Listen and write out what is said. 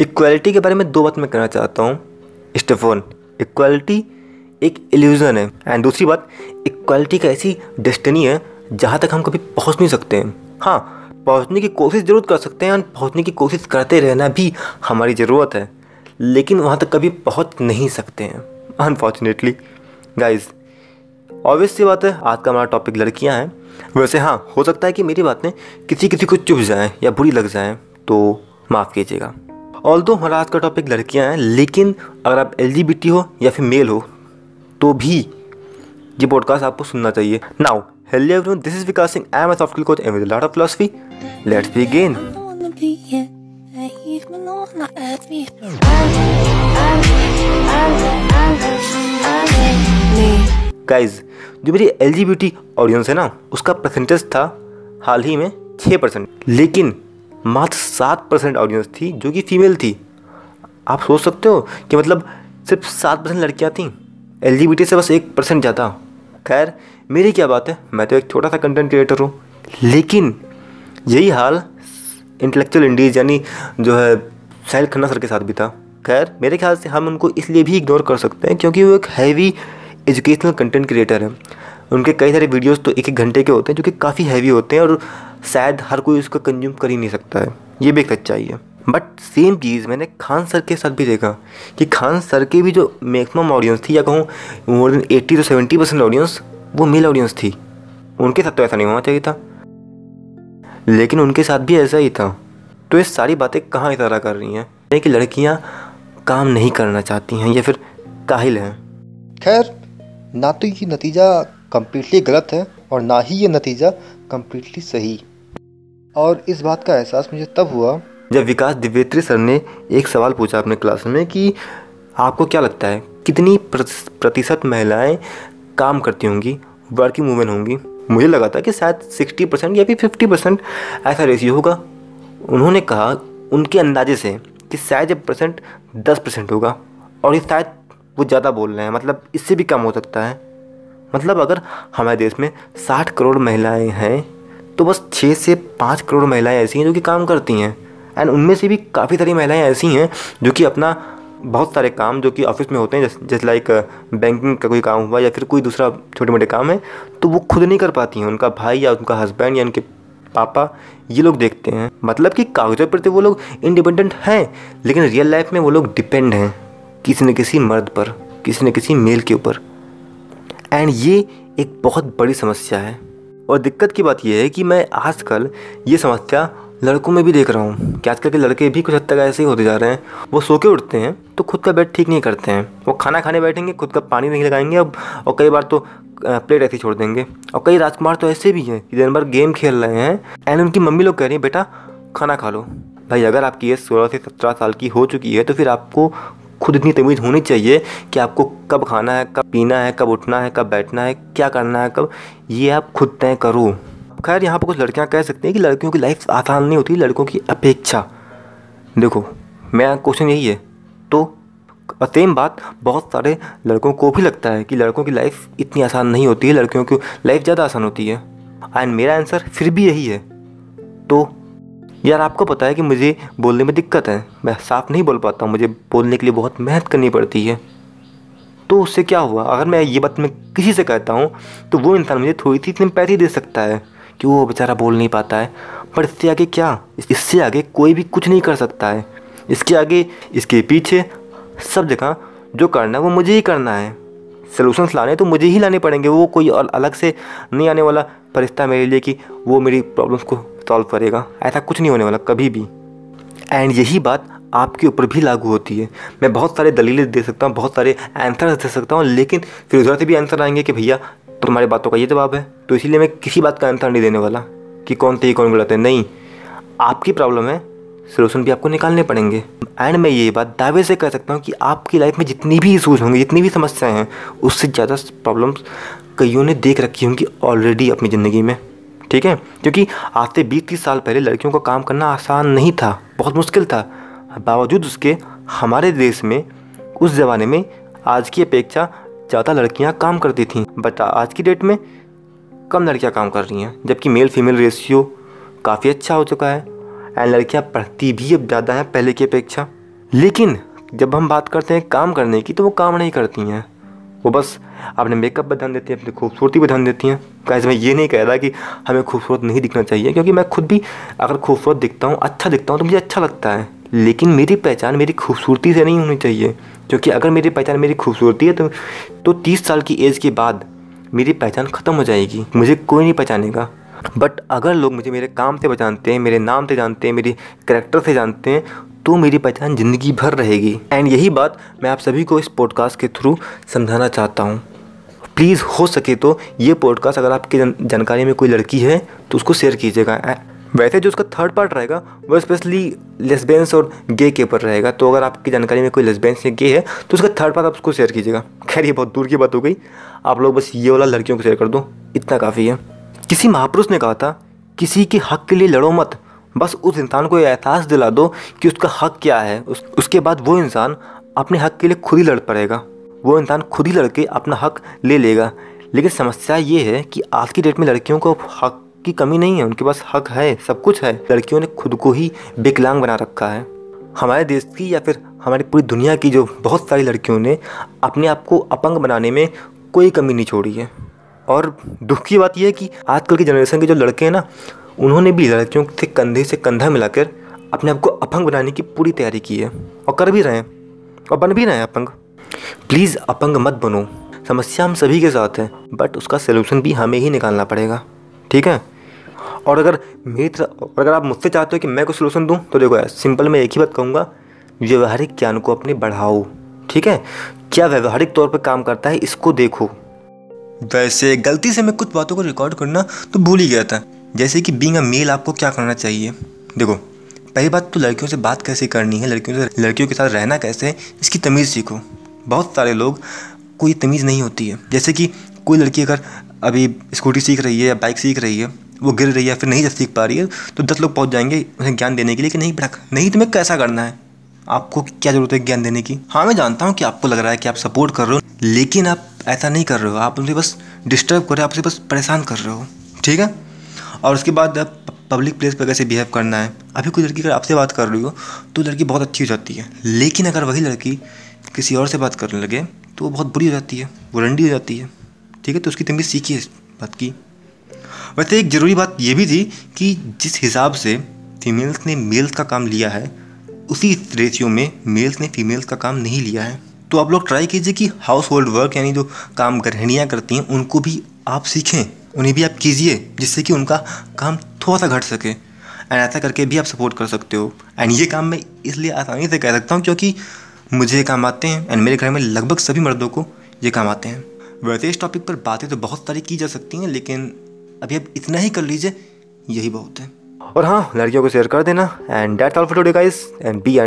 Equality के बारे में दो बात मैं कहना चाहता हूँ, स्टेफोन। इक्वालिटी एक एल्यूज़न है। एंड दूसरी बात, इक्वालिटी का ऐसी डेस्टिनी है, जहाँ तक हम कभी पहुँच नहीं सकते हैं। हाँ पहुँचने की कोशिश ज़रूर कर सकते हैं एंड पहुँचने की कोशिश करते रहना भी हमारी ज़रूरत है, लेकिन वहाँ तक कभी पहुँच नहीं सकते हैं। अनफॉर्चुनेटली गाइज़ ऑब्वियस सी बात है, आज का हमारा टॉपिक लड़कियाँ हैं। वैसे हाँ हो सकता है कि मेरी बातें किसी किसी को चुभ जाएँ या बुरी लग जाएँ तो माफ़ कीजिएगा। ऑल दो हमारा आज का टॉपिक लड़कियाँ हैं, लेकिन अगर आप एल हो या फिर मेल हो तो भी ये पॉडकास्ट आपको सुनना चाहिए। Now hello everyone this is Vikas Singh I am a soft coach and with lot of philosophy let's begin guys जो मेरी एल ऑडियंस है ना, उसका परसेंटेज था हाल ही में छः परसेंट लेकिन मात्र सात परसेंट ऑडियंस थी, जो कि फीमेल थी। आप सोच सकते हो कि मतलब सिर्फ़ सात परसेंट लड़कियाँ थीं। एल से बस एक परसेंट ज़्यादा। खैर, मेरी क्या बात है? मैं तो एक छोटा सा कंटेंट क्रिएटर हूँ। लेकिन यही हाल इंटेलेक्चुअल इंडीज यानी जो है साहिल खन्ना सर के साथ भी था। खैर, मेरे ख्याल से हम उनको इसलिए भी इग्नोर कर सकते हैं क्योंकि वो एक हैवी एजुकेशनल कंटेंट क्रिएटर है। उनके कई सारे वीडियोस तो एक एक घंटे के होते हैं जो कि काफ़ी हैवी होते हैं और शायद हर कोई उसको कंज्यूम कर ही नहीं सकता है। ये भी एक सच्चाई है। बट सेम चीज़ मैंने खान सर के साथ भी देखा कि खान सर की भी जो मैक्सिमम ऑडियंस थी, या कहूँ more than eighty two seventy percent audience वो मेल ऑडियंस थी। उनके साथ तो ऐसा नहीं होना चाहिए था। लेकिन उनके साथ भी ऐसा ही था। तो ये सारी बातें कहाँ इशारा कर रही हैं? कि लड़कियाँ काम नहीं करना चाहती हैं, या फिर काहिल हैं। खैर, ना तो ये नतीजा कम्प्लीटली गलत है और ना ही ये नतीजा कम्प्लीटली सही। और इस बात का एहसास मुझे तब हुआ जब विकास दिव्यत्री सर ने एक सवाल पूछा अपने क्लास में कि आपको क्या लगता है, कितनी प्रतिशत महिलाएँ काम करती होंगी वर्किंग वूमेन होंगी? मुझे लगा था कि शायद सिक्सटी परसेंट या फिर फिफ्टी परसेंट ऐसा रेशियो होगा। उन्होंने कहा उनके अंदाजे से कि शायद जब परसेंट दस परसेंट होगा। और ये शायद वो ज़्यादा बोल रहे हैं मतलब इससे भी कम हो सकता है। मतलब अगर हमारे देश में साठ करोड़ महिलाएँ हैं तो बस छः से पाँच करोड़ महिलाएँ ऐसी हैं जो कि काम करती हैं। एंड उनमें से भी काफ़ी सारी महिलाएँ ऐसी हैं जो कि अपना बहुत सारे काम जो कि ऑफ़िस में होते हैं, जैसे लाइक बैंकिंग का कोई काम हुआ या फिर कोई दूसरा छोटे मोटे काम है तो वो खुद नहीं कर पाती हैं। उनका भाई या उनका हस्बैंड या उनके पापा, ये लोग देखते हैं। मतलब कि कागज़ों पर तो वो लोग इंडिपेंडेंट हैं, लेकिन रियल लाइफ में वो लोग डिपेंड हैं किसी न किसी मर्द पर, किसी न किसी मेल के ऊपर। एंड ये एक बहुत बड़ी समस्या है। और दिक्कत की बात यह है कि मैं आजकल ये समस्या लड़कों में भी देख रहा हूँ कि आजकल के लड़के भी कुछ हद तक ऐसे ही होते जा रहे हैं। वो सो के उठते हैं तो खुद का बेड ठीक नहीं करते हैं। वो खाना खाने बैठेंगे, खुद का पानी नहीं लगाएँगे अब, और कई बार तो प्लेट ऐसे छोड़ देंगे। और कई राजकुमार तो ऐसे भी हैं कि दिन भर गेम खेल रहे हैं एंड उनकी मम्मी लोग कह रही हैं, बेटा, खाना खा लो। भाई, अगर आपकी एज सोलह से सत्रह साल की हो चुकी है तो फिर आपको खुद इतनी तमीज़ होनी चाहिए कि आपको कब खाना है, कब पीना है, कब उठना है, कब बैठना है, क्या करना है, कब ये आप खुद तय करो। खैर, यहाँ पर कुछ लड़कियाँ कह सकती हैं कि लड़कियों की लाइफ आसान नहीं होती, लड़कों की अपेक्षा। देखो, मेरा क्वेश्चन यही है। तो सेम बात, बहुत सारे लड़कों को भी लगता है कि लड़कों की लाइफ इतनी आसान नहीं होती है, लड़कियों की लाइफ ज़्यादा आसान होती है। एंड मेरा आंसर फिर भी यही है। तो यार आपको पता है कि मुझे बोलने में दिक्कत है। मैं साफ़ नहीं बोल पाता मुझे बोलने के लिए बहुत मेहनत करनी पड़ती है। तो उससे क्या हुआ? अगर मैं ये बात मैं किसी से कहता हूँ तो वो इंसान मुझे थोड़ी सी सिंपैथी दे सकता है कि वो बेचारा बोल नहीं पाता है। पर इससे आगे क्या? इससे आगे कोई भी कुछ नहीं कर सकता है। इसके आगे, इसके पीछे सब जगह जो करना है, वो मुझे ही करना है। सोल्यूशंस लाने तो मुझे ही लाने पड़ेंगे। वो कोई अलग से नहीं आने वाला। फरिश्ता मेरे लिए कि वो मेरी प्रॉब्लम्स को सॉल्व करेगा। ऐसा कुछ नहीं होने वाला, कभी भी। एंड यही बात आपके ऊपर भी लागू होती है। मैं बहुत सारे दलीलें दे सकता हूँ, बहुत सारे आंसर दे सकता हूँ, लेकिन फिर उधर से भी आंसर आएँगे कि भैया, तुम्हारी बातों का ये जवाब है। तो इसीलिए मैं किसी बात का आंसर नहीं देने वाला कि कौन सही, कौन गलत है। नहीं, आपकी प्रॉब्लम है सोल्यूशन भी आपको निकालने पड़ेंगे। एंड मैं ये बात दावे से कह सकता हूँ कि आपकी लाइफ में जितनी भी इशूज़ होंगे, जितनी भी समस्याएँ हैं, उससे ज़्यादा प्रॉब्लम्स कईयों ने देख रखी होंगी ऑलरेडी अपनी ज़िंदगी में। ठीक है? क्योंकि आज से बीस तीस साल पहले लड़कियों का काम करना आसान नहीं था, बहुत मुश्किल था। बावजूद उसके, हमारे देश में, उस ज़माने में, आज की अपेक्षा ज़्यादा लड़कियाँ काम करती थीं। बट आज की डेट में, कम लड़कियाँ काम कर रही हैं, जबकि मेल फीमेल रेशियो काफ़ी अच्छा हो चुका है, एंड लड़कियाँ पढ़ती भी अब ज़्यादा हैं पहले की अपेक्षा। लेकिन, जब हम बात करते हैं काम करने की तो वो काम नहीं करती हैं। वो बस अपने मेकअप पर ध्यान देती हैं, अपनी खूबसूरती पर ध्यान देती हैं। कैसे मैं ये नहीं कह रहा कि हमें खूबसूरत नहीं दिखना चाहिए, क्योंकि मैं खुद भी अगर खूबसूरत दिखता हूँ अच्छा दिखता हूँ तो मुझे अच्छा लगता है। लेकिन मेरी पहचान मेरी खूबसूरती से नहीं होनी चाहिए, क्योंकि अगर मेरी पहचान मेरी खूबसूरती है तो तो तीस साल की एज के बाद मेरी पहचान ख़त्म हो जाएगी, मुझे कोई नहीं पहचानेगा। बट अगर लोग मुझे मेरे काम से पहचानते हैं, मेरे नाम से जानते हैं, मेरी करेक्टर से जानते हैं तो मेरी पहचान ज़िंदगी भर रहेगी। एंड यही बात मैं आप सभी को इस पॉडकास्ट के थ्रू समझाना चाहता हूँ। प्लीज़ हो सके तो ये पॉडकास्ट अगर आपकी जानकारी में कोई लड़की है तो उसको शेयर कीजिएगा। वैसे जो उसका थर्ड पार्ट रहेगा, वो स्पेशली लेसबेंस और गे के ऊपर रहेगा। तो अगर आपकी जानकारी में कोई लेसबेंस या गे है तो उसका थर्ड पार्ट आप उसको शेयर कीजिएगा। खैर, ये बहुत दूर की बात हो गई। आप लोग बस ये वाला लड़कियों को शेयर कर दो। इतना काफ़ी है। किसी महापुरुष ने कहा था, किसी के हक के लिए लड़ो मत। बस उस इंसान को एहसास दिला दो कि उसका हक क्या है। उस, उसके बाद वो इंसान अपने हक के लिए खुद ही लड़ पड़ेगा। वो इंसान खुद ही लड़के अपना हक ले लेगा। लेकिन समस्या ये है कि आज की डेट में लड़कियों को हक की कमी नहीं है। उनके पास हक है सब कुछ है। लड़कियों ने खुद को ही विकलांग बना रखा है। हमारे देश की या फिर हमारी पूरी दुनिया की जो बहुत सारी लड़कियों ने अपने आप को अपंग बनाने में कोई कमी नहीं छोड़ी है। और दुख की बात यह है कि आजकल की जनरेशन के जो लड़के हैं ना उन्होंने भी लड़कियों से कंधे से कंधा मिलाकर अपने आप को अपंग बनाने की पूरी तैयारी की है और कर भी रहे हैं और बन भी रहे हैं अपंग। प्लीज़ अपंग मत बनो। समस्या हम सभी के साथ है बट उसका सोल्यूशन भी हमें ही निकालना पड़ेगा। ठीक है? और अगर मेरी तरह अगर आप मुझसे चाहते हो कि मैं कोई सोल्यूशन दूँ तो देखो यार सिंपल मैं एक ही बात कहूँगा, व्यवहारिक ज्ञान को अपने बढ़ाओ। ठीक है? क्या व्यवहारिक तौर पर काम करता है, इसको देखो। वैसे गलती से मैं कुछ बातों को रिकॉर्ड करना तो भूल ही गया था। जैसे कि बींग अ मेल आपको क्या करना चाहिए? देखो, पहली बात तो लड़कियों से बात कैसे करनी है? लड़कियों से, लड़कियों के साथ रहना कैसे है? इसकी तमीज़ सीखो। बहुत सारे लोग कोई तमीज़ नहीं होती है। जैसे कि कोई लड़की अगर अभी स्कूटी सीख रही है या बाइक सीख रही है, वो गिर रही है फिर नहीं जब सीख पा रही है तो दस लोग पहुँच जाएँगे उन्हें ज्ञान देने के लिए कि नहीं बेटा नहीं तुम्हें कैसा करना है? आपको क्या ज़रूरत है ज्ञान देने की? हाँ मैं जानता हूँ कि आपको लग रहा है कि आप सपोर्ट कर रहे हो, लेकिन आप ऐसा नहीं कर रहे हो। आप उनसे बस डिस्टर्ब कर रहे हो, आप उसे बस परेशान कर रहे हो। ठीक है? और उसके बाद पब्लिक प्लेस पर कैसे बिहेव करना है, अभी कोई लड़की अगर आपसे बात कर रही हो तो लड़की बहुत अच्छी हो जाती है। लेकिन अगर वही लड़की किसी और से बात करने लगे तो वो बहुत बुरी हो जाती है, वो रंडी हो जाती है। ठीक है तो उसकी तमीज़ सीखिए इस बात की। वैसे एक ज़रूरी बात ये भी थी कि जिस हिसाब से फीमेल्स ने मेल्स का काम लिया है, उसी रेशियो में मेल्स ने फीमेल्स का काम नहीं लिया है। तो आप लोग ट्राई कीजिए कि हाउस होल्ड वर्क यानी जो काम गृहणियाँ करती हैं, उनको भी आप सीखें। उन्हें भी आप कीजिए, जिससे कि उनका काम थोड़ा सा घट सके। एंड ऐसा करके भी आप सपोर्ट कर सकते हो। एंड ये काम मैं इसलिए आसानी से कह सकता हूँ, क्योंकि मुझे ये काम आते हैं एंड मेरे घर में लगभग सभी मर्दों को ये काम आते हैं। वैसे इस टॉपिक पर बातें तो बहुत सारी की जा सकती हैं, लेकिन अभी आप इतना ही कर लीजिए, यही बहुत है। और हाँ लड़कियों को शेयर कर देना। And that all for today guys and be